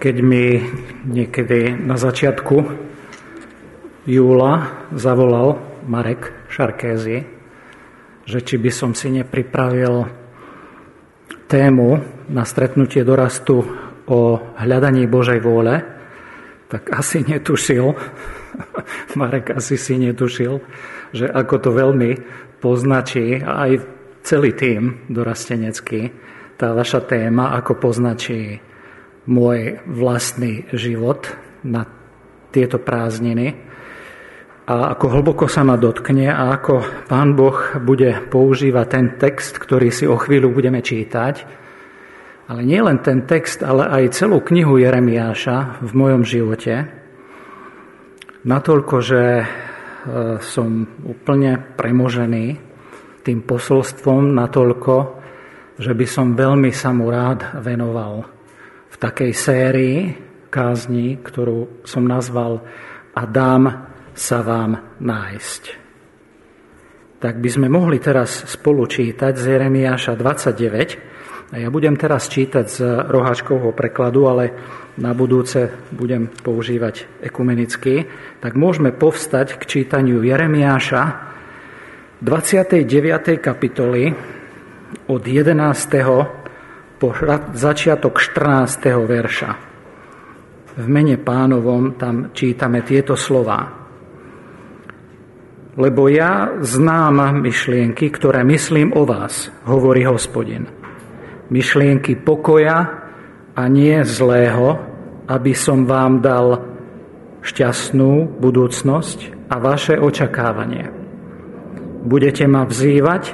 keď mi niekedy na začiatku júla zavolal Marek Šarkézy, že či by som si nepripravil tému na stretnutie dorastu o hľadaní Božej vôle, tak asi netušil, Marek asi si netušil, že ako to veľmi poznačí aj celý tým dorastenecký, tá vaša téma, ako poznačí môj vlastný život na tieto prázdniny a ako hlboko sa ma dotkne a ako Pán Boh bude používať ten text, ktorý si o chvíľu budeme čítať. Ale nie len ten text, ale aj celú knihu Jeremiáša v mojom živote. Natoľko, že e, som úplne premožený tým posolstvom, natoľko, že by som veľmi sa mu rád venoval takej sérii kázni, ktorú som nazval A dám sa vám nájsť. Tak by sme mohli teraz spolu čítať z Jeremiáša 29. A ja budem teraz čítať z roháčkovho prekladu, ale na budúce budem používať ekumenicky. Tak môžeme povstať k čítaniu Jeremiáša 29. kapitoly od 11 po začiatok 14. verša. V mene pánovom tam čítame tieto slova. Lebo ja znám myšlienky, ktoré myslím o vás, hovorí hospodin. Myšlienky pokoja a nie zlého, aby som vám dal šťastnú budúcnosť a vaše očakávanie. Budete ma vzývať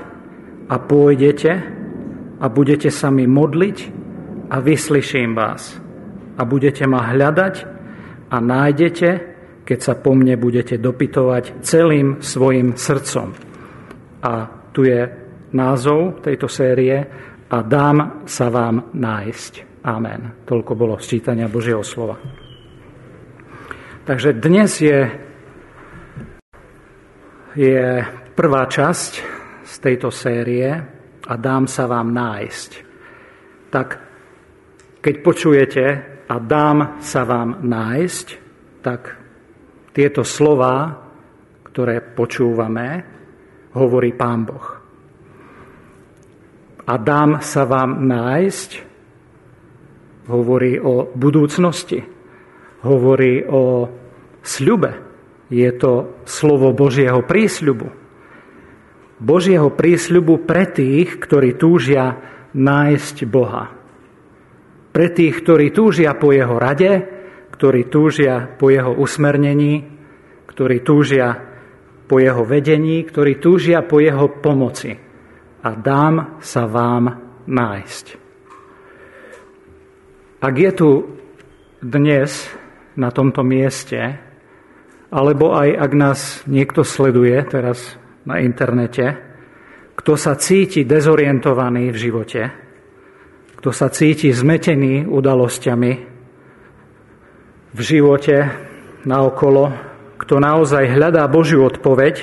a pôjdete a budete sa mi modliť a vyslyším vás. A budete ma hľadať a nájdete, keď sa po mne budete dopytovať celým svojim srdcom. A tu je názov tejto série a dám sa vám nájsť. Amen. Toľko bolo sčítania Božieho slova. Takže dnes je, je prvá časť z tejto série a dám sa vám nájsť. Tak keď počujete a dám sa vám nájsť, tak tieto slova, ktoré počúvame, hovorí Pán Boh. A dám sa vám nájsť, hovorí o budúcnosti, hovorí o sľube. Je to slovo Božieho prísľubu. Božieho prísľubu pre tých, ktorí túžia nájsť Boha. Pre tých, ktorí túžia po Jeho rade, ktorí túžia po Jeho usmernení, ktorí túžia po Jeho vedení, ktorí túžia po Jeho pomoci. A dám sa vám nájsť. Ak je tu dnes na tomto mieste, alebo aj ak nás niekto sleduje teraz na internete, kto sa cíti dezorientovaný v živote, kto sa cíti zmetený udalosťami v živote naokolo, kto naozaj hľadá Božiu odpoveď,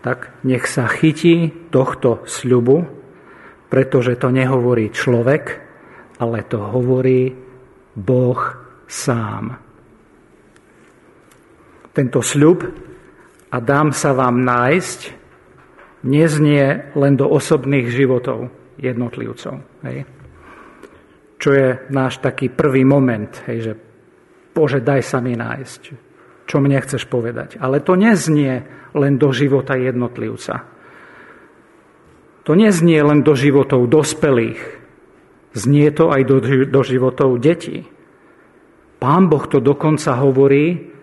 tak nech sa chytí tohto sľubu, pretože to nehovorí človek, ale to hovorí Boh sám. Tento sľub a dám sa vám nájsť, neznie len do osobných životov jednotlivcov. Hej. Čo je náš taký prvý moment, hej, že Bože, daj sa mi nájsť. Čo mne chceš povedať? Ale to neznie len do života jednotlivca. To neznie len do životov dospelých. Znie to aj do, do životov detí. Pán Boh to dokonca hovorí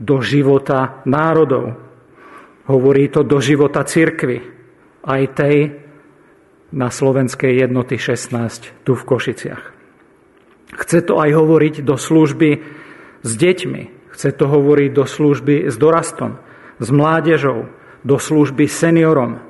do života národov. Hovorí to do života cirkvy, aj tej na slovenskej jednoty 16 tu v Košiciach. Chce to aj hovoriť do služby s deťmi, chce to hovoriť do služby s dorastom, s mládežou, do služby seniorom,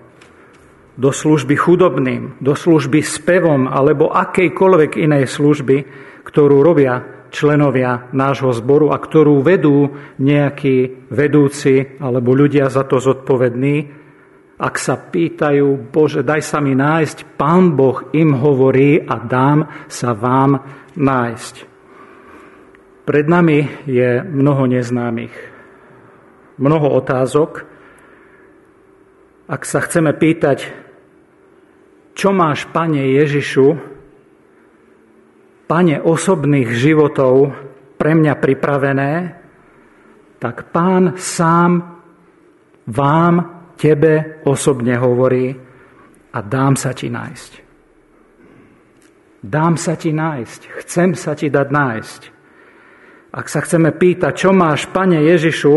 do služby chudobným, do služby s pevom alebo akejkoľvek inej služby, ktorú robia členovia nášho zboru a ktorú vedú nejakí vedúci alebo ľudia za to zodpovední, ak sa pýtajú, Bože, daj sa mi nájsť, Pán Boh im hovorí a dám sa vám nájsť. Pred nami je mnoho neznámych, mnoho otázok. Ak sa chceme pýtať, čo máš, Pane Ježišu, Pane osobných životov pre mňa pripravené, tak Pán sám vám, tebe osobne hovorí a dám sa ti nájsť. Dám sa ti nájsť, chcem sa ti dať nájsť. Ak sa chceme pýtať, čo máš, Pane Ježišu,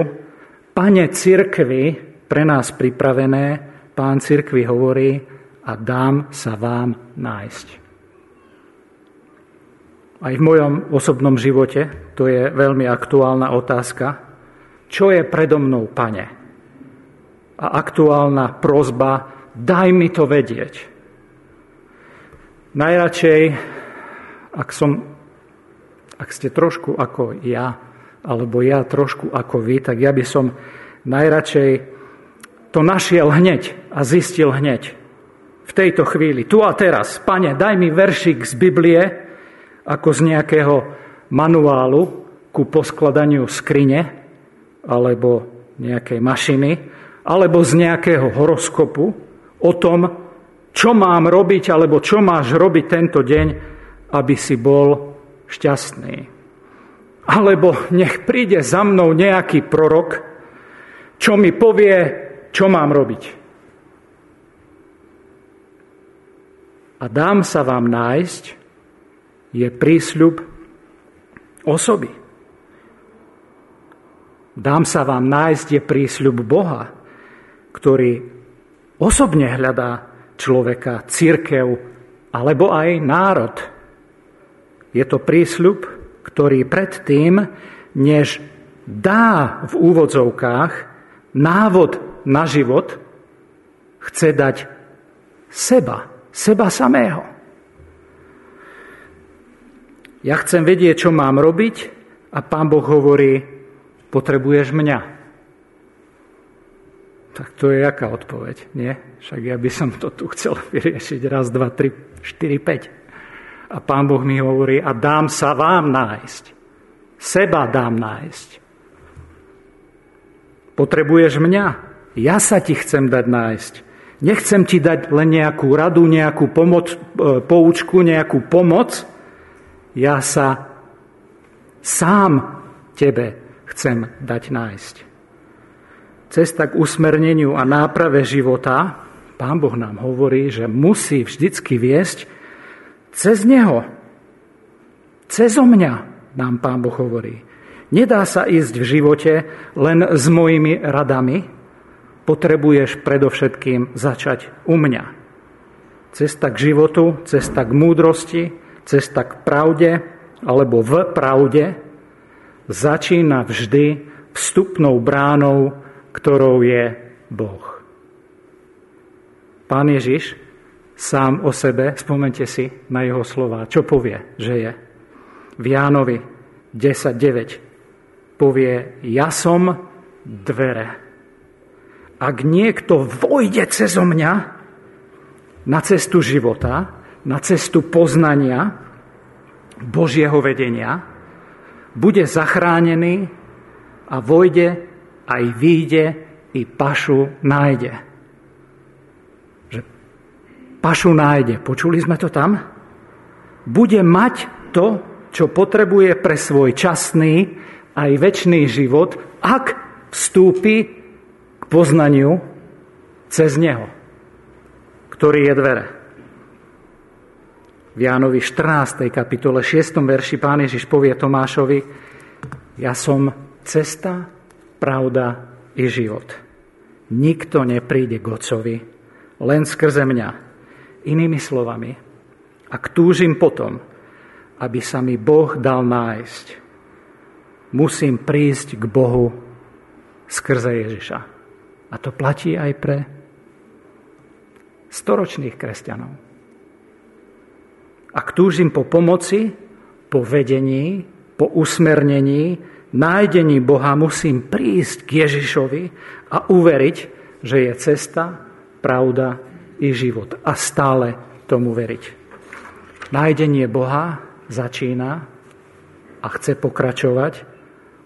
Pane cirkvi pre nás pripravené, Pán cirkvi hovorí a dám sa vám nájsť. Aj v mojom osobnom živote to je veľmi aktuálna otázka. Čo je predo mnou, Pane? A aktuálna prozba, daj mi to vedieť. Najradšej, ak som ak ste trošku ako ja, alebo ja trošku ako vy, tak ja by som najradšej to našiel hneď a zistil hneď. V tejto chvíli, tu a teraz, pane, daj mi veršik z Biblie, ako z nejakého manuálu ku poskladaniu skrine, alebo nejakej mašiny, alebo z nejakého horoskopu o tom, čo mám robiť, alebo čo máš robiť tento deň, aby si bol šťastný. Alebo nech príde za mnou nejaký prorok, čo mi povie, čo mám robiť. A dám sa vám nájsť, je prísľub osoby. Dám sa vám nájsť je prísľub Boha, ktorý osobne hľadá človeka, církev alebo aj národ. Je to prísľub, ktorý predtým, než dá v úvodzovkách návod na život, chce dať seba, seba samého. Ja chcem vedieť, čo mám robiť a pán Boh hovorí, potrebuješ mňa. Tak to je jaká odpoveď, nie? Však ja by som to tu chcel vyriešiť raz, dva, tri, štyri, päť. A pán Boh mi hovorí, a dám sa vám nájsť. Seba dám nájsť. Potrebuješ mňa? Ja sa ti chcem dať nájsť. Nechcem ti dať len nejakú radu, nejakú pomoc, e, poučku, nejakú pomoc. Ja sa sám tebe chcem dať nájsť. Cesta k usmerneniu a náprave života, Pán Boh nám hovorí, že musí vždycky viesť cez Neho. Cez mňa, nám Pán Boh hovorí. Nedá sa ísť v živote len s mojimi radami. Potrebuješ predovšetkým začať u mňa. Cesta k životu, cesta k múdrosti, cesta k pravde alebo v pravde začína vždy vstupnou bránou, ktorou je Boh. Pán Ježiš sám o sebe, spomente si na jeho slova, čo povie, že je. V Jánovi 10.9 povie, ja som dvere. Ak niekto vojde cez mňa na cestu života, na cestu poznania Božieho vedenia, bude zachránený a vojde aj výjde i pašu nájde pašu nájde. Počuli sme to tam? Bude mať to, čo potrebuje pre svoj časný aj väčší život, ak vstúpi k poznaniu cez Neho, ktorý je dvere. V Jánovi 14. kapitole 6. verši pán Ježiš povie Tomášovi, ja som cesta, pravda i život. Nikto nepríde k Otcovi, len skrze mňa. Inými slovami, ak túžim potom, aby sa mi Boh dal nájsť, musím prísť k Bohu skrze Ježiša. A to platí aj pre storočných kresťanov. Ak túžim po pomoci, po vedení, po usmernení, nájdení Boha, musím prísť k Ježišovi a uveriť, že je cesta, pravda i život. A stále tomu veriť. Nájdenie Boha začína a chce pokračovať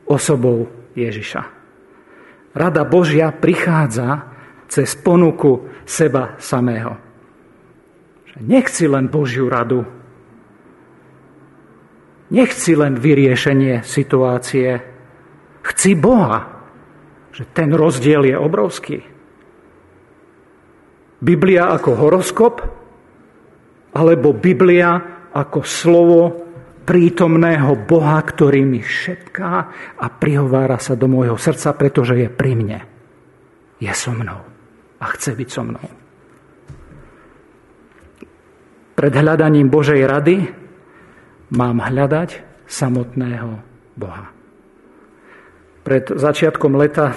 osobou Ježiša. Rada Božia prichádza cez ponuku seba samého. Nechci len Božiu radu, nechci len vyriešenie situácie, chci Boha, že ten rozdiel je obrovský. Biblia ako horoskop, alebo Biblia ako slovo prítomného Boha, ktorý mi šetká a prihovára sa do môjho srdca, pretože je pri mne. Je so mnou a chce byť so mnou. Pred hľadaním Božej rady mám hľadať samotného Boha. Pred začiatkom leta,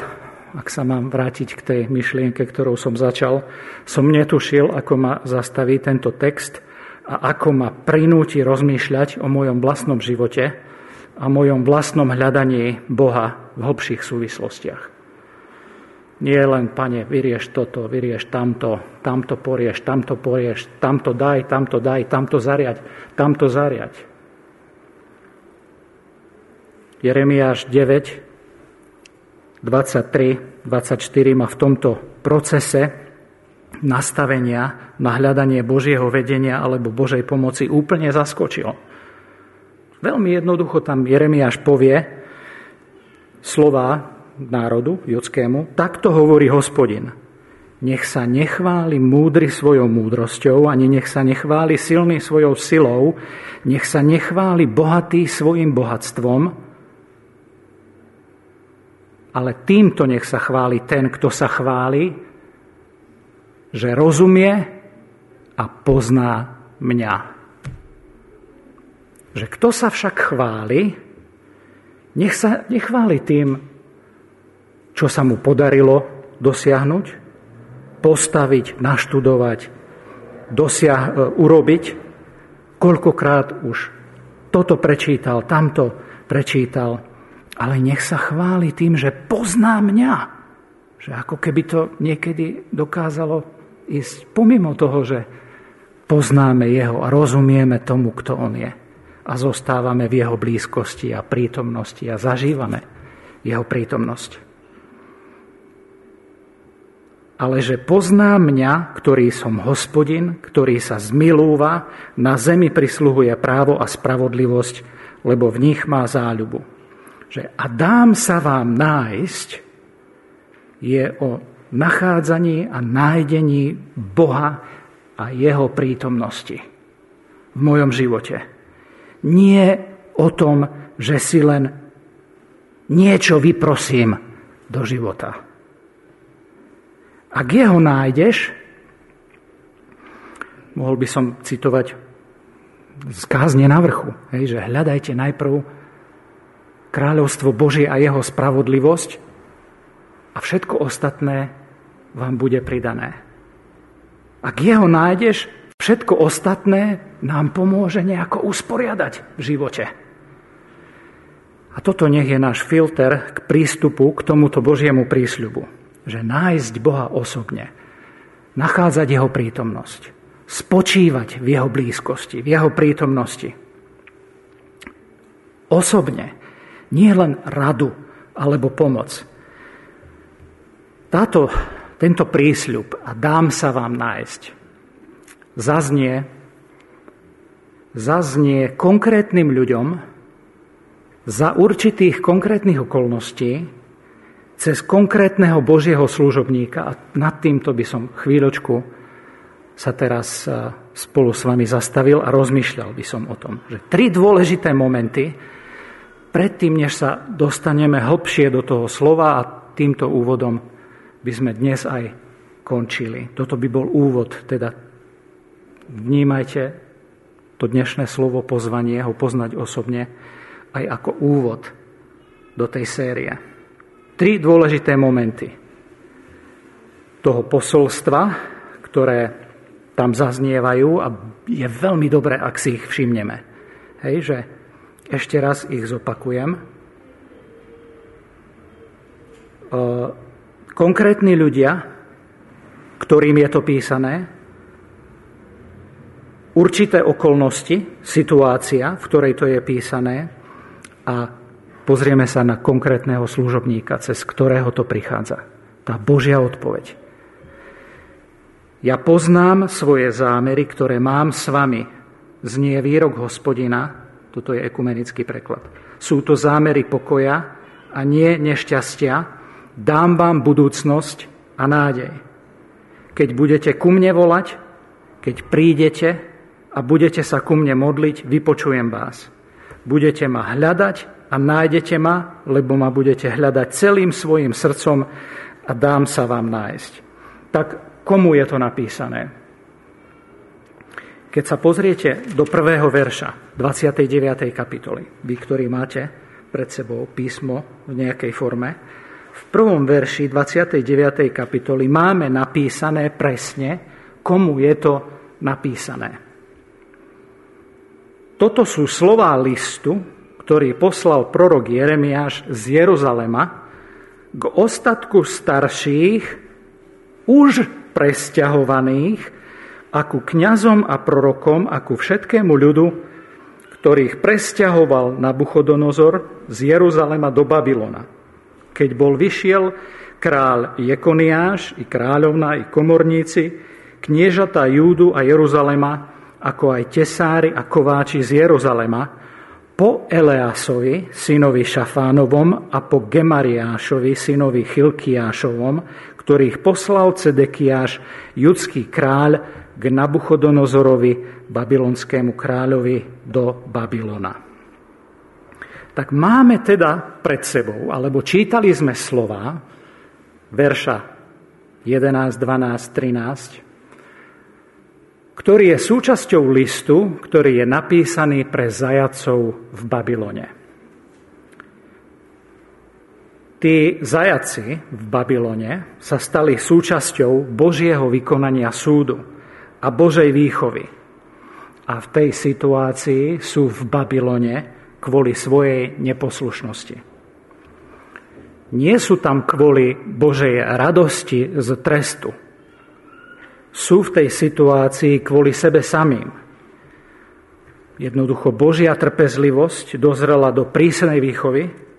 ak sa mám vrátiť k tej myšlienke, ktorou som začal, som netušil, ako ma zastaví tento text a ako ma prinúti rozmýšľať o mojom vlastnom živote a mojom vlastnom hľadaní Boha v hlbších súvislostiach. Nie len, pane, vyrieš toto, vyrieš tamto, tamto porieš, tamto porieš, tamto daj, tamto daj, tamto zariať, tamto zariať. Jeremiáš 9, 23, 24 ma v tomto procese nastavenia na hľadanie Božieho vedenia alebo Božej pomoci úplne zaskočil. Veľmi jednoducho tam Jeremiáš povie slova národu judskému, takto hovorí hospodin. Nech sa nechváli múdry svojou múdrosťou, ani nech sa nechváli silný svojou silou, nech sa nechváli bohatý svojim bohatstvom, ale týmto nech sa chváli ten, kto sa chváli, že rozumie a pozná mňa. Že kto sa však chváli, nech sa nechváli tým, čo sa mu podarilo dosiahnuť, postaviť, naštudovať, dosiah- e, urobiť, koľkokrát už toto prečítal, tamto prečítal, ale nech sa chváli tým, že pozná mňa. Že ako keby to niekedy dokázalo ísť pomimo toho, že poznáme jeho a rozumieme tomu, kto on je. A zostávame v jeho blízkosti a prítomnosti a zažívame jeho prítomnosť. Ale že pozná mňa, ktorý som hospodin, ktorý sa zmilúva, na zemi prisluhuje právo a spravodlivosť, lebo v nich má záľubu že a dám sa vám nájsť, je o nachádzaní a nájdení Boha a jeho prítomnosti v mojom živote. Nie o tom, že si len niečo vyprosím do života. Ak jeho nájdeš, mohol by som citovať z kázne na vrchu, hej, že hľadajte najprv kráľovstvo Božie a jeho spravodlivosť a všetko ostatné vám bude pridané. Ak jeho nájdeš, všetko ostatné nám pomôže nejako usporiadať v živote. A toto nech je náš filter k prístupu k tomuto Božiemu prísľubu. Že nájsť Boha osobne, nachádzať Jeho prítomnosť, spočívať v Jeho blízkosti, v Jeho prítomnosti. Osobne nie len radu alebo pomoc. Táto, tento prísľub a dám sa vám nájsť zaznie, zaznie konkrétnym ľuďom za určitých konkrétnych okolností cez konkrétneho Božieho služobníka a nad týmto by som chvíľočku sa teraz e, spolu s vami zastavil a rozmýšľal by som o tom, že tri dôležité momenty, predtým, než sa dostaneme hlbšie do toho slova a týmto úvodom by sme dnes aj končili. Toto by bol úvod, teda vnímajte to dnešné slovo pozvanie, ho poznať osobne, aj ako úvod do tej série. Tri dôležité momenty toho posolstva, ktoré tam zaznievajú a je veľmi dobré, ak si ich všimneme. Hej, že ešte raz ich zopakujem. Konkrétni ľudia, ktorým je to písané, určité okolnosti, situácia, v ktorej to je písané a pozrieme sa na konkrétneho služobníka, cez ktorého to prichádza. Tá Božia odpoveď. Ja poznám svoje zámery, ktoré mám s vami. Znie výrok hospodina, toto je ekumenický preklad. Sú to zámery pokoja a nie nešťastia. Dám vám budúcnosť a nádej. Keď budete ku mne volať, keď prídete a budete sa ku mne modliť, vypočujem vás. Budete ma hľadať a nájdete ma, lebo ma budete hľadať celým svojim srdcom a dám sa vám nájsť. Tak komu je to napísané? Keď sa pozriete do prvého verša 29. kapitoly, vy, ktorí máte pred sebou písmo v nejakej forme, v prvom verši 29. kapitoly máme napísané presne, komu je to napísané. Toto sú slová listu, ktorý poslal prorok Jeremiáš z Jeruzalema k ostatku starších, už presťahovaných, aku kňazom a prorokom, aku všetkému ľudu, ktorých presťahoval Nabuchodonozor z Jeruzalema do Babylona. Keď bol vyšiel král Jekoniáš, i kráľovna, i komorníci, kniežatá Júdu a Jeruzalema, ako aj tesári a kováči z Jeruzalema, po Eleasovi, synovi Šafánovom, a po Gemariášovi, synovi Chilkiášovom, ktorých poslal Cedekiáš, judský kráľ, k Nabuchodonozorovi, babylonskému kráľovi, do Babylona. Tak máme teda pred sebou, alebo čítali sme slova, verša 11, 12, 13, ktorý je súčasťou listu, ktorý je napísaný pre zajacov v Babylone. Tí zajaci v Babylone sa stali súčasťou Božieho vykonania súdu a Božej výchovy. A v tej situácii sú v Babylone kvôli svojej neposlušnosti. Nie sú tam kvôli Božej radosti z trestu. Sú v tej situácii kvôli sebe samým. Jednoducho Božia trpezlivosť dozrela do prísnej výchovy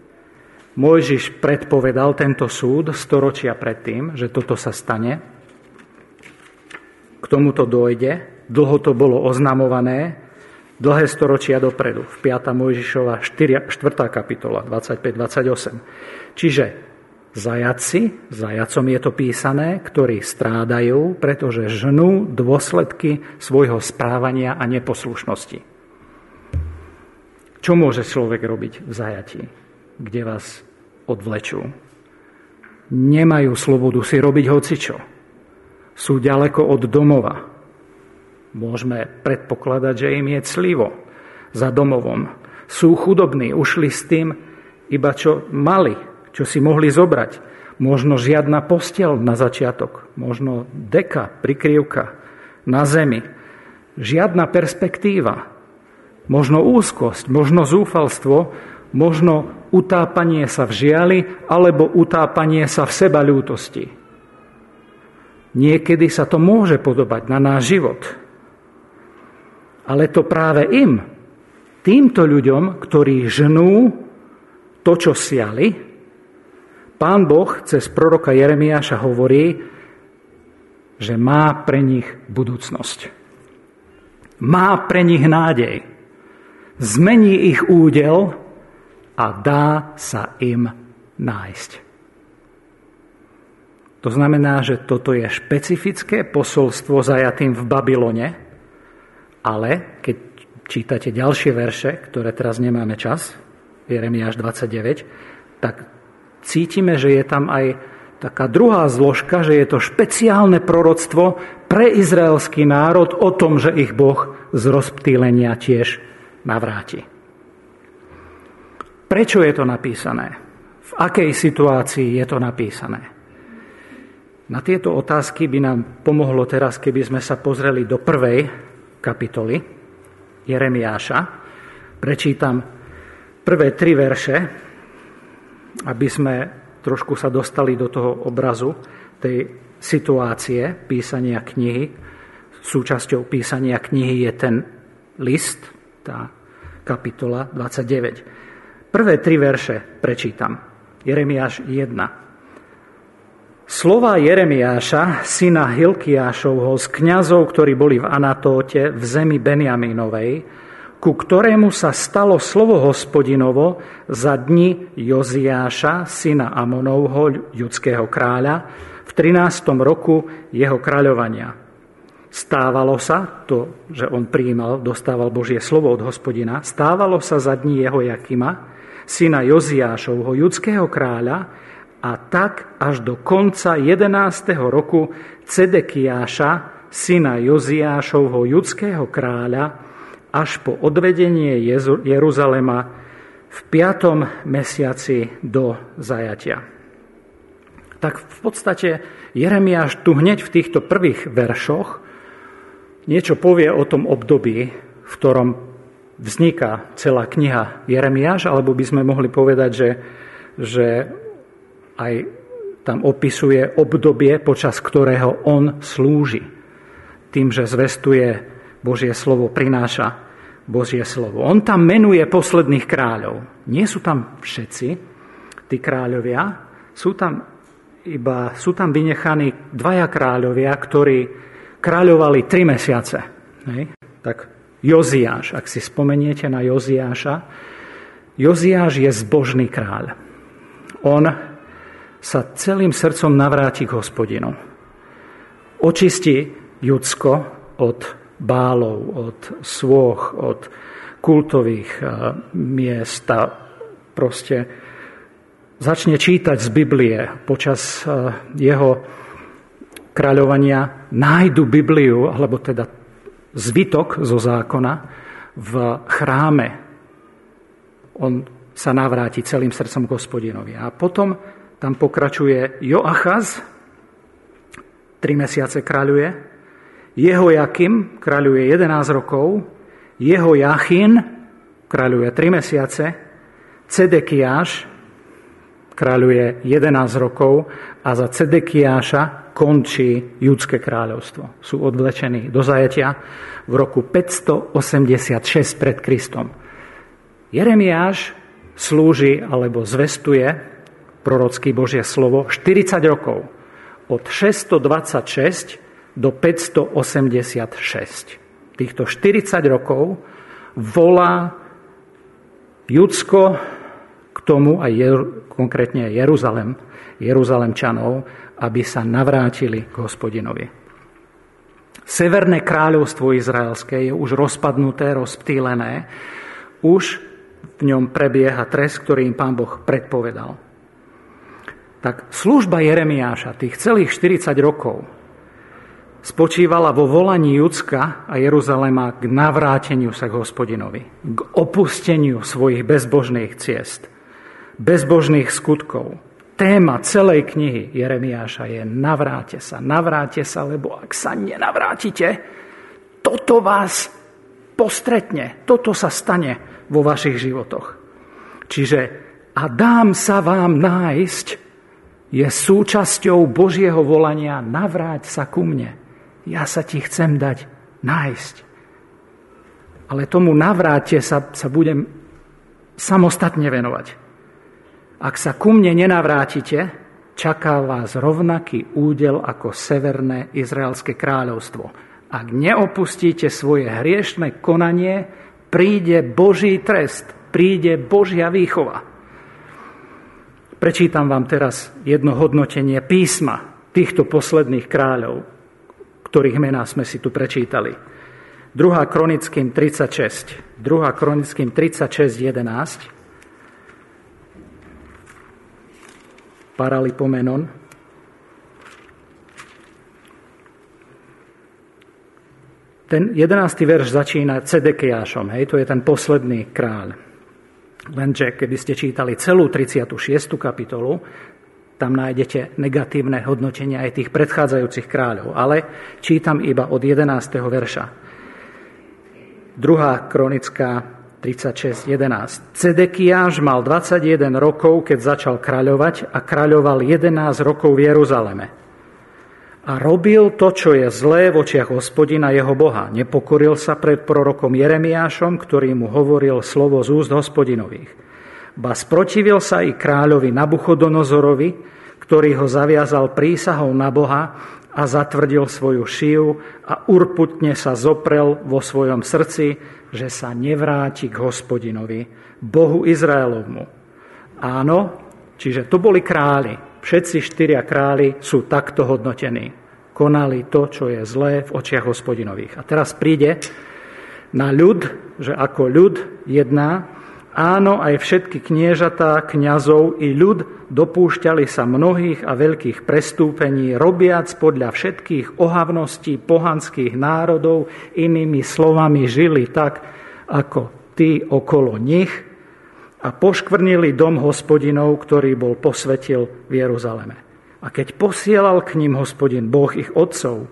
Mojžiš predpovedal tento súd storočia predtým, že toto sa stane. Tomuto dojde. Dlho to bolo oznamované, dlhé storočia dopredu. V 5. Mojžišova 4. 4. kapitola 25-28. Čiže zajaci, zajacom je to písané, ktorí strádajú, pretože žnú dôsledky svojho správania a neposlušnosti. Čo môže človek robiť v zajatí? kde vás odvlečú. Nemajú slobodu si robiť hocičo. Sú ďaleko od domova. Môžeme predpokladať, že im je clivo za domovom. Sú chudobní, ušli s tým iba čo mali, čo si mohli zobrať. Možno žiadna postel na začiatok, možno deka, prikryvka na zemi. Žiadna perspektíva, možno úzkosť, možno zúfalstvo, možno utápanie sa v žiali alebo utápanie sa v seba ľútosti. Niekedy sa to môže podobať na náš život. Ale to práve im, týmto ľuďom, ktorí žnú to, čo siali, pán Boh cez proroka Jeremiáša hovorí, že má pre nich budúcnosť. Má pre nich nádej. Zmení ich údel a dá sa im nájsť. To znamená, že toto je špecifické posolstvo zajatým v Babylone, ale keď čítate ďalšie verše, ktoré teraz nemáme čas, Jeremiáš 29, tak cítime, že je tam aj taká druhá zložka, že je to špeciálne proroctvo pre izraelský národ o tom, že ich Boh z rozptýlenia tiež navráti. Prečo je to napísané? V akej situácii je to napísané? Na tieto otázky by nám pomohlo teraz, keby sme sa pozreli do prvej kapitoly Jeremiáša. Prečítam prvé tri verše, aby sme trošku sa dostali do toho obrazu tej situácie písania knihy. Súčasťou písania knihy je ten list, tá kapitola 29. Prvé tri verše prečítam. Jeremiáš 1. Slova Jeremiáša, syna Hilkiášovho, z kňazov, ktorí boli v Anatóte, v zemi Benjaminovej, ku ktorému sa stalo slovo hospodinovo za dni Joziáša, syna Amonovho, judského kráľa, v 13. roku jeho kráľovania. Stávalo sa, to, že on prijímal, dostával Božie slovo od hospodina, stávalo sa za dní jeho Jakima, syna Joziášovho, judského kráľa, a tak až do konca 11. roku Cedekiáša, syna Joziášovho, judského kráľa, až po odvedenie Jeruzalema v 5. mesiaci do zajatia. Tak v podstate Jeremiáš tu hneď v týchto prvých veršoch niečo povie o tom období, v ktorom vzniká celá kniha Jeremiáš, alebo by sme mohli povedať, že, že aj tam opisuje obdobie, počas ktorého on slúži. Tým, že zvestuje Božie slovo, prináša Božie slovo. On tam menuje posledných kráľov. Nie sú tam všetci tí kráľovia, sú tam iba sú tam vynechaní dvaja kráľovia, ktorí kráľovali tri mesiace. Hej? Tak Joziáš, ak si spomeniete na Joziáša, Joziáš je zbožný kráľ. On sa celým srdcom navráti k hospodinu. Očistí Judsko od bálov, od svôch, od kultových eh, miest a proste začne čítať z Biblie počas eh, jeho kráľovania, nájdu Bibliu, alebo teda zvytok zo zákona v chráme. On sa navráti celým srdcom k hospodinovi. A potom tam pokračuje Joachaz, tri mesiace kráľuje, jeho Jakim kráľuje 11 rokov, jeho Jachin kráľuje 3 mesiace, Cedekiáš kráľuje 11 rokov a za Cedekiáša končí judské kráľovstvo. Sú odvlečení do zajatia v roku 586 pred Kristom. Jeremiáš slúži alebo zvestuje prorocký Božie slovo 40 rokov. Od 626 do 586. Týchto 40 rokov volá Judsko k tomu, aj konkrétne Jeruzalem, Jeruzalemčanov, aby sa navrátili k hospodinovi. Severné kráľovstvo izraelské je už rozpadnuté, rozptýlené. Už v ňom prebieha trest, ktorý im pán Boh predpovedal. Tak služba Jeremiáša tých celých 40 rokov spočívala vo volaní Judska a Jeruzalema k navráteniu sa k hospodinovi, k opusteniu svojich bezbožných ciest, bezbožných skutkov, téma celej knihy Jeremiáša je navráte sa, navráte sa, lebo ak sa nenavrátite, toto vás postretne, toto sa stane vo vašich životoch. Čiže a dám sa vám nájsť je súčasťou Božieho volania navráť sa ku mne. Ja sa ti chcem dať nájsť. Ale tomu navráte sa, sa budem samostatne venovať. Ak sa ku mne nenavrátite, čaká vás rovnaký údel ako severné izraelské kráľovstvo. Ak neopustíte svoje hriešne konanie, príde Boží trest, príde Božia výchova. Prečítam vám teraz jedno hodnotenie písma týchto posledných kráľov, ktorých mená sme si tu prečítali. 2. Kronickým 36. 2. Kronickým 36, 11. paralipomenon. Ten jedenáctý verš začína Cedekiášom, hej, to je ten posledný kráľ. Lenže keby ste čítali celú 36. kapitolu, tam nájdete negatívne hodnotenie aj tých predchádzajúcich kráľov. Ale čítam iba od 11. verša. Druhá kronická 36.11. Cedekiáš mal 21 rokov, keď začal kráľovať a kráľoval 11 rokov v Jeruzaleme. A robil to, čo je zlé v očiach hospodina jeho Boha. Nepokoril sa pred prorokom Jeremiášom, ktorý mu hovoril slovo z úst hospodinových. ba sprotivil sa i kráľovi Nabuchodonozorovi, ktorý ho zaviazal prísahou na Boha a zatvrdil svoju šiju a urputne sa zoprel vo svojom srdci, že sa nevráti k hospodinovi, Bohu Izraelovmu. Áno, čiže to boli králi. Všetci štyria králi sú takto hodnotení. Konali to, čo je zlé v očiach hospodinových. A teraz príde na ľud, že ako ľud jedná, Áno, aj všetky kniežatá, kňazov i ľud dopúšťali sa mnohých a veľkých prestúpení, robiac podľa všetkých ohavností pohanských národov, inými slovami žili tak, ako tí okolo nich a poškvrnili dom hospodinov, ktorý bol posvetil v Jeruzaleme. A keď posielal k ním hospodin Boh ich otcov,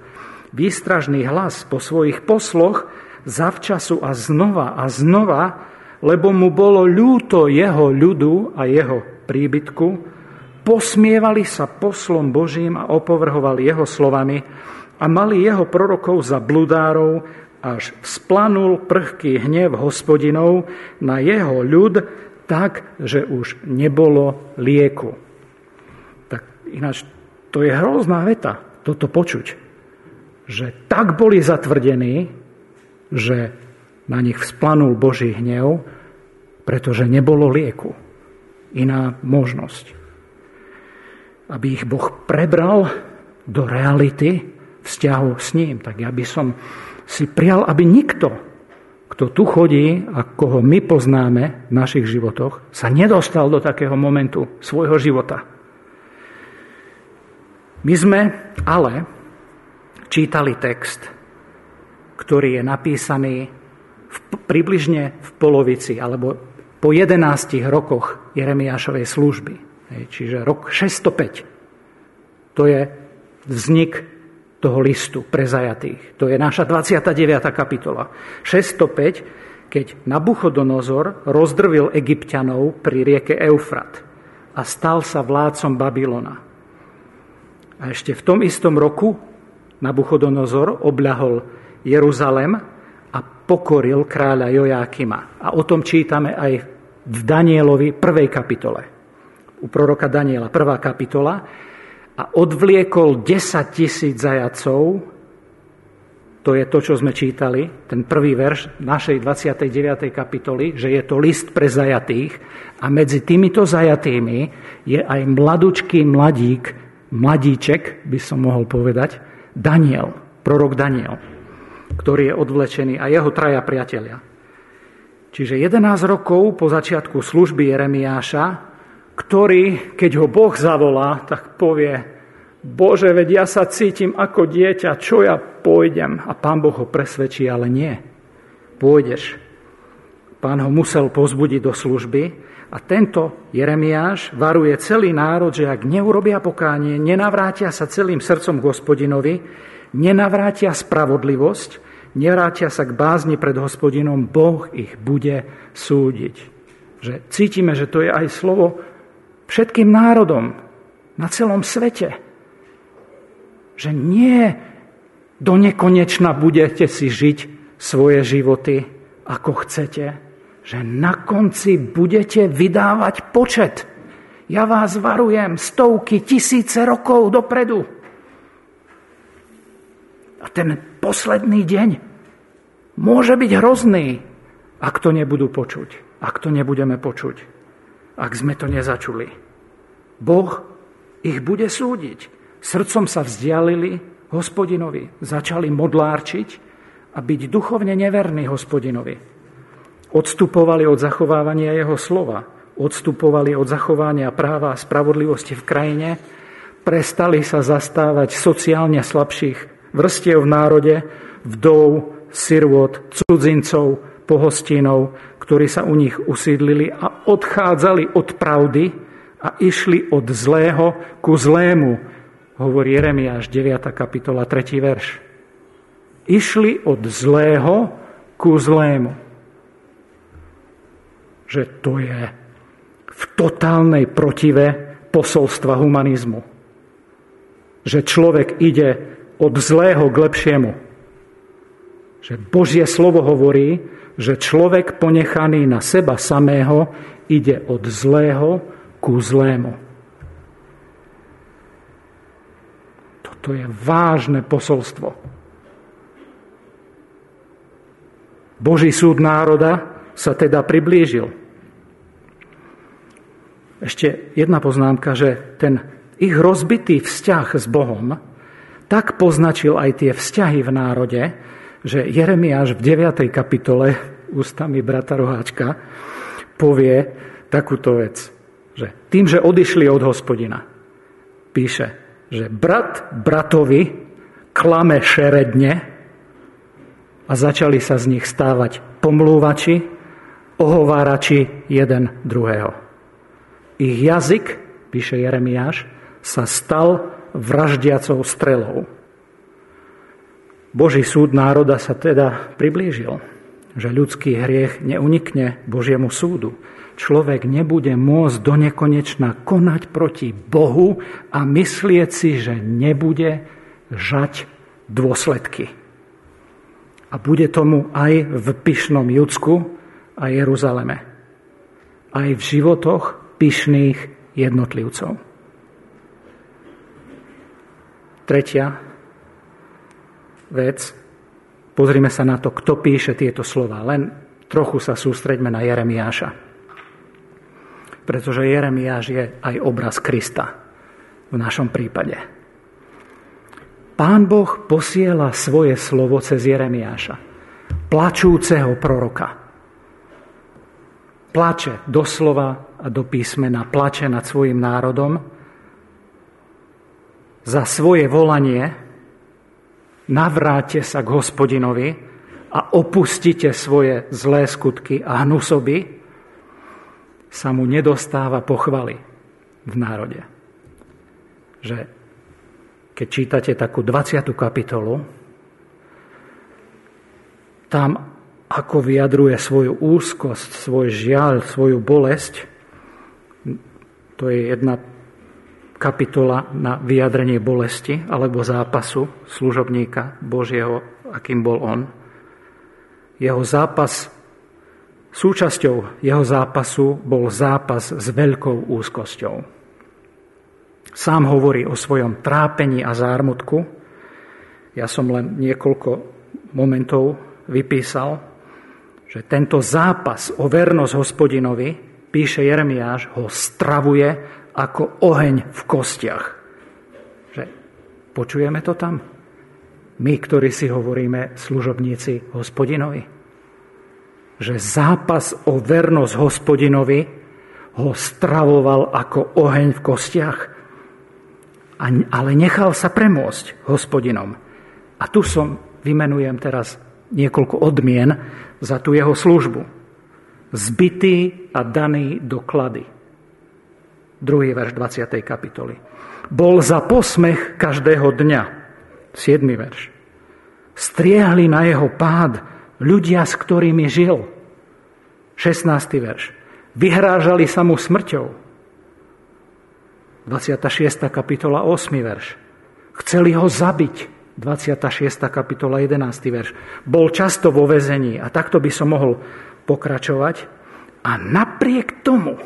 výstražný hlas po svojich posloch, zavčasu a znova a znova lebo mu bolo ľúto jeho ľudu a jeho príbytku, posmievali sa poslom Božím a opovrhovali jeho slovami a mali jeho prorokov za bludárov, až splanul prchký hnev hospodinov na jeho ľud tak, že už nebolo lieku. Tak ináč, to je hrozná veta, toto počuť. Že tak boli zatvrdení, že na nich vzplanul Boží hnev, pretože nebolo lieku. Iná možnosť. Aby ich Boh prebral do reality vzťahu s ním. Tak ja by som si prial, aby nikto, kto tu chodí a koho my poznáme v našich životoch, sa nedostal do takého momentu svojho života. My sme ale čítali text, ktorý je napísaný v, približne v polovici alebo po 11 rokoch Jeremiášovej služby. Čiže rok 605. To je vznik toho listu pre zajatých. To je naša 29. kapitola. 605, keď Nabuchodonozor rozdrvil egyptianov pri rieke Eufrat a stal sa vládcom Babylona. A ešte v tom istom roku Nabuchodonozor obľahol Jeruzalem pokoril kráľa Jojákima. A o tom čítame aj v Danielovi prvej kapitole. U proroka Daniela prvá kapitola. A odvliekol 10 tisíc zajacov, to je to, čo sme čítali, ten prvý verš našej 29. kapitoly, že je to list pre zajatých a medzi týmito zajatými je aj mladučký mladík, mladíček, by som mohol povedať, Daniel, prorok Daniel ktorý je odvlečený a jeho traja priatelia. Čiže 11 rokov po začiatku služby Jeremiáša, ktorý, keď ho Boh zavolá, tak povie, Bože, veď ja sa cítim ako dieťa, čo ja pôjdem? A pán Boh ho presvedčí, ale nie. Pôjdeš. Pán ho musel pozbudiť do služby a tento Jeremiáš varuje celý národ, že ak neurobia pokánie, nenavrátia sa celým srdcom k hospodinovi, nenavrátia spravodlivosť, nevrátia sa k bázni pred hospodinom, Boh ich bude súdiť. Že cítime, že to je aj slovo všetkým národom na celom svete. Že nie do nekonečna budete si žiť svoje životy, ako chcete. Že na konci budete vydávať počet. Ja vás varujem stovky, tisíce rokov dopredu. A ten posledný deň môže byť hrozný, ak to nebudú počuť, ak to nebudeme počuť, ak sme to nezačuli. Boh ich bude súdiť. Srdcom sa vzdialili hospodinovi, začali modlárčiť a byť duchovne neverní hospodinovi. Odstupovali od zachovávania jeho slova, odstupovali od zachovania práva a spravodlivosti v krajine, prestali sa zastávať sociálne slabších vrstiev v národe, vdov, sirvot, cudzincov, pohostinov, ktorí sa u nich usídlili a odchádzali od pravdy a išli od zlého ku zlému, hovorí Jeremiáš 9. kapitola 3. verš. Išli od zlého ku zlému. Že to je v totálnej protive posolstva humanizmu. Že človek ide od zlého k lepšiemu. Že Božie slovo hovorí, že človek ponechaný na seba samého ide od zlého ku zlému. Toto je vážne posolstvo. Boží súd národa sa teda priblížil. Ešte jedna poznámka, že ten ich rozbitý vzťah s Bohom tak poznačil aj tie vzťahy v národe, že Jeremiáš v 9. kapitole ústami brata Roháčka povie takúto vec, že tým, že odišli od hospodina, píše, že brat bratovi klame šeredne a začali sa z nich stávať pomlúvači, ohovárači jeden druhého. Ich jazyk, píše Jeremiáš, sa stal vraždiacou strelou. Boží súd národa sa teda priblížil, že ľudský hriech neunikne Božiemu súdu. Človek nebude môcť do nekonečna konať proti Bohu a myslieť si, že nebude žať dôsledky. A bude tomu aj v pyšnom Judsku a Jeruzaleme. Aj v životoch pyšných jednotlivcov. Tretia vec. Pozrime sa na to, kto píše tieto slova. Len trochu sa sústreďme na Jeremiáša. Pretože Jeremiáš je aj obraz Krista v našom prípade. Pán Boh posiela svoje slovo cez Jeremiáša, plačúceho proroka. Plače doslova a do písmena, plače nad svojim národom za svoje volanie, navráte sa k hospodinovi a opustite svoje zlé skutky a hnusoby, sa mu nedostáva pochvaly v národe. Že keď čítate takú 20. kapitolu, tam ako vyjadruje svoju úzkosť, svoj žiaľ, svoju bolesť, to je jedna kapitola na vyjadrenie bolesti alebo zápasu služobníka Božieho, akým bol on. Jeho zápas, súčasťou jeho zápasu bol zápas s veľkou úzkosťou. Sám hovorí o svojom trápení a zármutku. Ja som len niekoľko momentov vypísal, že tento zápas o vernosť hospodinovi, píše Jeremiáš, ho stravuje ako oheň v kostiach. Že počujeme to tam? My, ktorí si hovoríme služobníci hospodinovi. Že zápas o vernosť hospodinovi ho stravoval ako oheň v kostiach. Ale nechal sa premôcť hospodinom. A tu som, vymenujem teraz niekoľko odmien za tú jeho službu. Zbytý a daný doklady druhý verš 20. kapitoly. Bol za posmech každého dňa, 7. verš. Striehli na jeho pád ľudia, s ktorými žil, 16. verš. Vyhrážali sa mu smrťou, 26. kapitola, 8. verš. Chceli ho zabiť, 26. kapitola, 11. verš. Bol často vo vezení a takto by som mohol pokračovať. A napriek tomu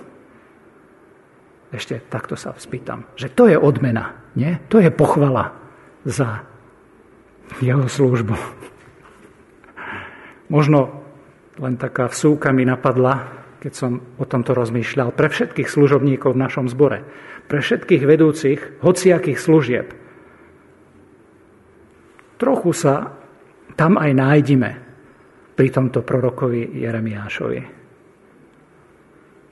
ešte takto sa spýtam, že to je odmena, nie? To je pochvala za jeho službu. Možno len taká vsúka mi napadla, keď som o tomto rozmýšľal, pre všetkých služobníkov v našom zbore, pre všetkých vedúcich hociakých služieb. Trochu sa tam aj nájdime pri tomto prorokovi Jeremiášovi.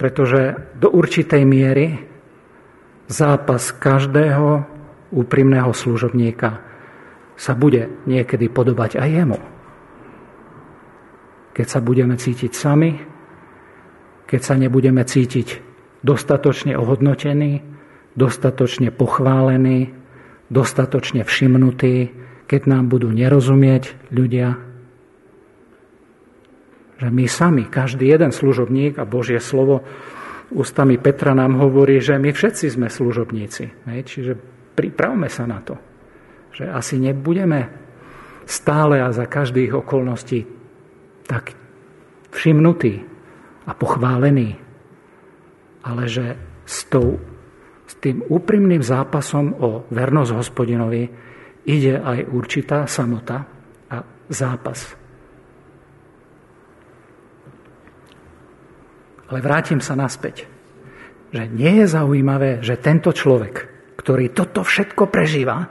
Pretože do určitej miery zápas každého úprimného služobníka sa bude niekedy podobať aj jemu. Keď sa budeme cítiť sami, keď sa nebudeme cítiť dostatočne ohodnotení, dostatočne pochválení, dostatočne všimnutí, keď nám budú nerozumieť ľudia, že my sami, každý jeden služobník a Božie slovo ústami Petra nám hovorí, že my všetci sme služobníci. Čiže pripravme sa na to, že asi nebudeme stále a za každých okolností tak všimnutý a pochválený, ale že s, tou, s tým úprimným zápasom o vernosť hospodinovi ide aj určitá samota a zápas. Ale vrátim sa naspäť. Že nie je zaujímavé, že tento človek, ktorý toto všetko prežíva,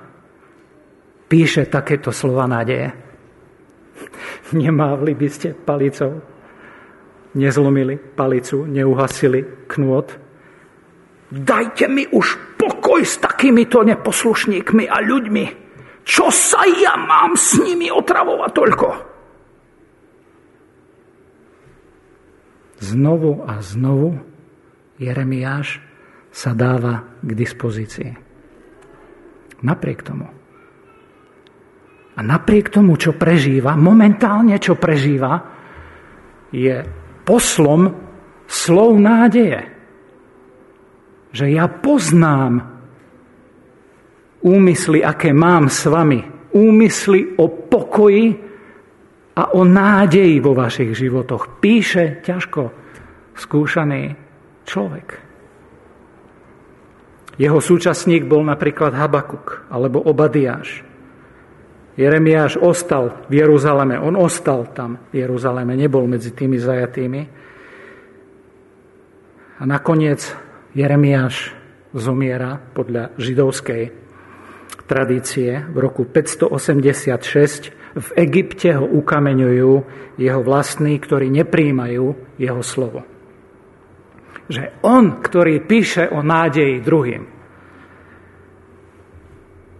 píše takéto slova nádeje. Nemávli by ste palicou, nezlomili palicu, neuhasili knôt. Dajte mi už pokoj s takýmito neposlušníkmi a ľuďmi. Čo sa ja mám s nimi otravovať toľko? Znovu a znovu Jeremiáš sa dáva k dispozícii. Napriek tomu. A napriek tomu, čo prežíva, momentálne čo prežíva, je poslom slov nádeje. Že ja poznám úmysly, aké mám s vami. Úmysly o pokoji a o nádeji vo vašich životoch. Píše ťažko skúšaný človek. Jeho súčasník bol napríklad Habakuk alebo Obadiáš. Jeremiáš ostal v Jeruzaleme. On ostal tam v Jeruzaleme, nebol medzi tými zajatými. A nakoniec Jeremiáš zomiera podľa židovskej tradície v roku 586 v Egypte ho ukameňujú jeho vlastní, ktorí nepríjmajú jeho slovo. Že on, ktorý píše o nádeji druhým,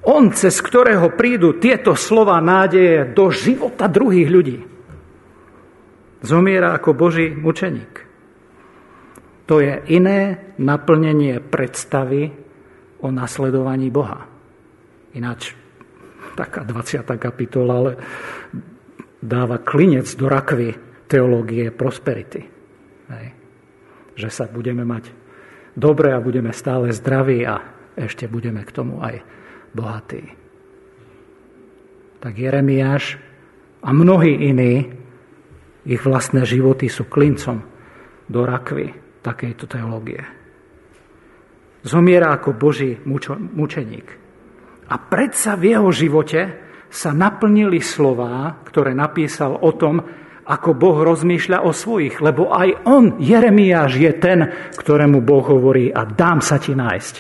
on, cez ktorého prídu tieto slova nádeje do života druhých ľudí, zomiera ako Boží mučeník. To je iné naplnenie predstavy o nasledovaní Boha. Ináč taká 20. kapitola, ale dáva klinec do rakvy teológie prosperity. Hej. Že sa budeme mať dobre a budeme stále zdraví a ešte budeme k tomu aj bohatí. Tak Jeremiáš a mnohí iní, ich vlastné životy sú klincom do rakvy takejto teológie. Zomiera ako Boží mučeník. A predsa v jeho živote sa naplnili slová, ktoré napísal o tom, ako Boh rozmýšľa o svojich, lebo aj on, Jeremiáš, je ten, ktorému Boh hovorí a dám sa ti nájsť.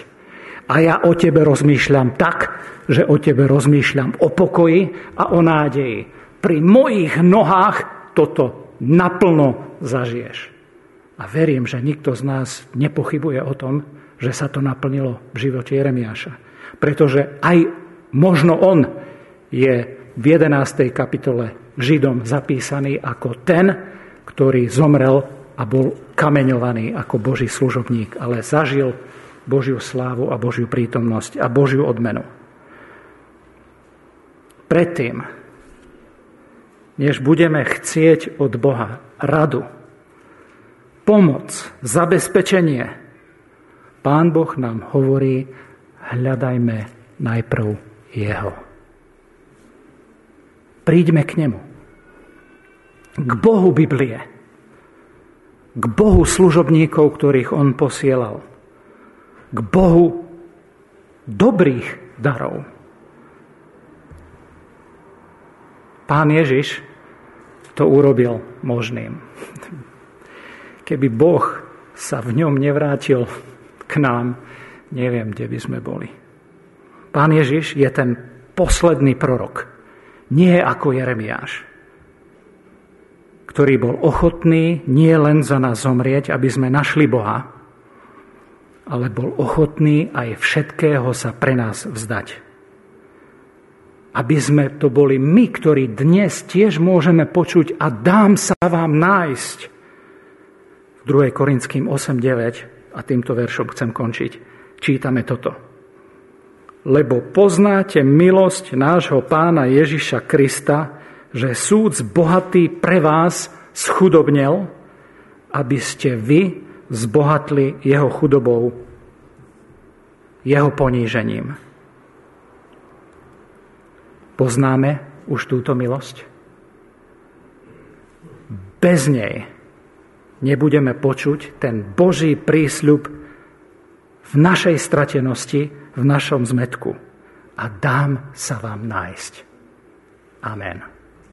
A ja o tebe rozmýšľam tak, že o tebe rozmýšľam o pokoji a o nádeji. Pri mojich nohách toto naplno zažiješ. A verím, že nikto z nás nepochybuje o tom, že sa to naplnilo v živote Jeremiáša pretože aj možno on je v 11. kapitole Židom zapísaný ako ten, ktorý zomrel a bol kameňovaný ako Boží služobník, ale zažil Božiu slávu a Božiu prítomnosť a Božiu odmenu. Predtým, než budeme chcieť od Boha radu, pomoc, zabezpečenie, Pán Boh nám hovorí, hľadajme najprv Jeho. Príďme k Nemu. K Bohu Biblie. K Bohu služobníkov, ktorých On posielal. K Bohu dobrých darov. Pán Ježiš to urobil možným. Keby Boh sa v ňom nevrátil k nám, neviem, kde by sme boli. Pán Ježiš je ten posledný prorok. Nie ako Jeremiáš, ktorý bol ochotný nie len za nás zomrieť, aby sme našli Boha, ale bol ochotný aj všetkého sa pre nás vzdať. Aby sme to boli my, ktorí dnes tiež môžeme počuť a dám sa vám nájsť. V 2. Korinským 8.9 a týmto veršom chcem končiť čítame toto. Lebo poznáte milosť nášho pána Ježiša Krista, že súd bohatý pre vás schudobnel, aby ste vy zbohatli jeho chudobou, jeho ponížením. Poznáme už túto milosť? bez nej nebudeme počuť ten Boží prísľub v našej stratenosti, v našom zmetku. A dám sa vám nájsť. Amen.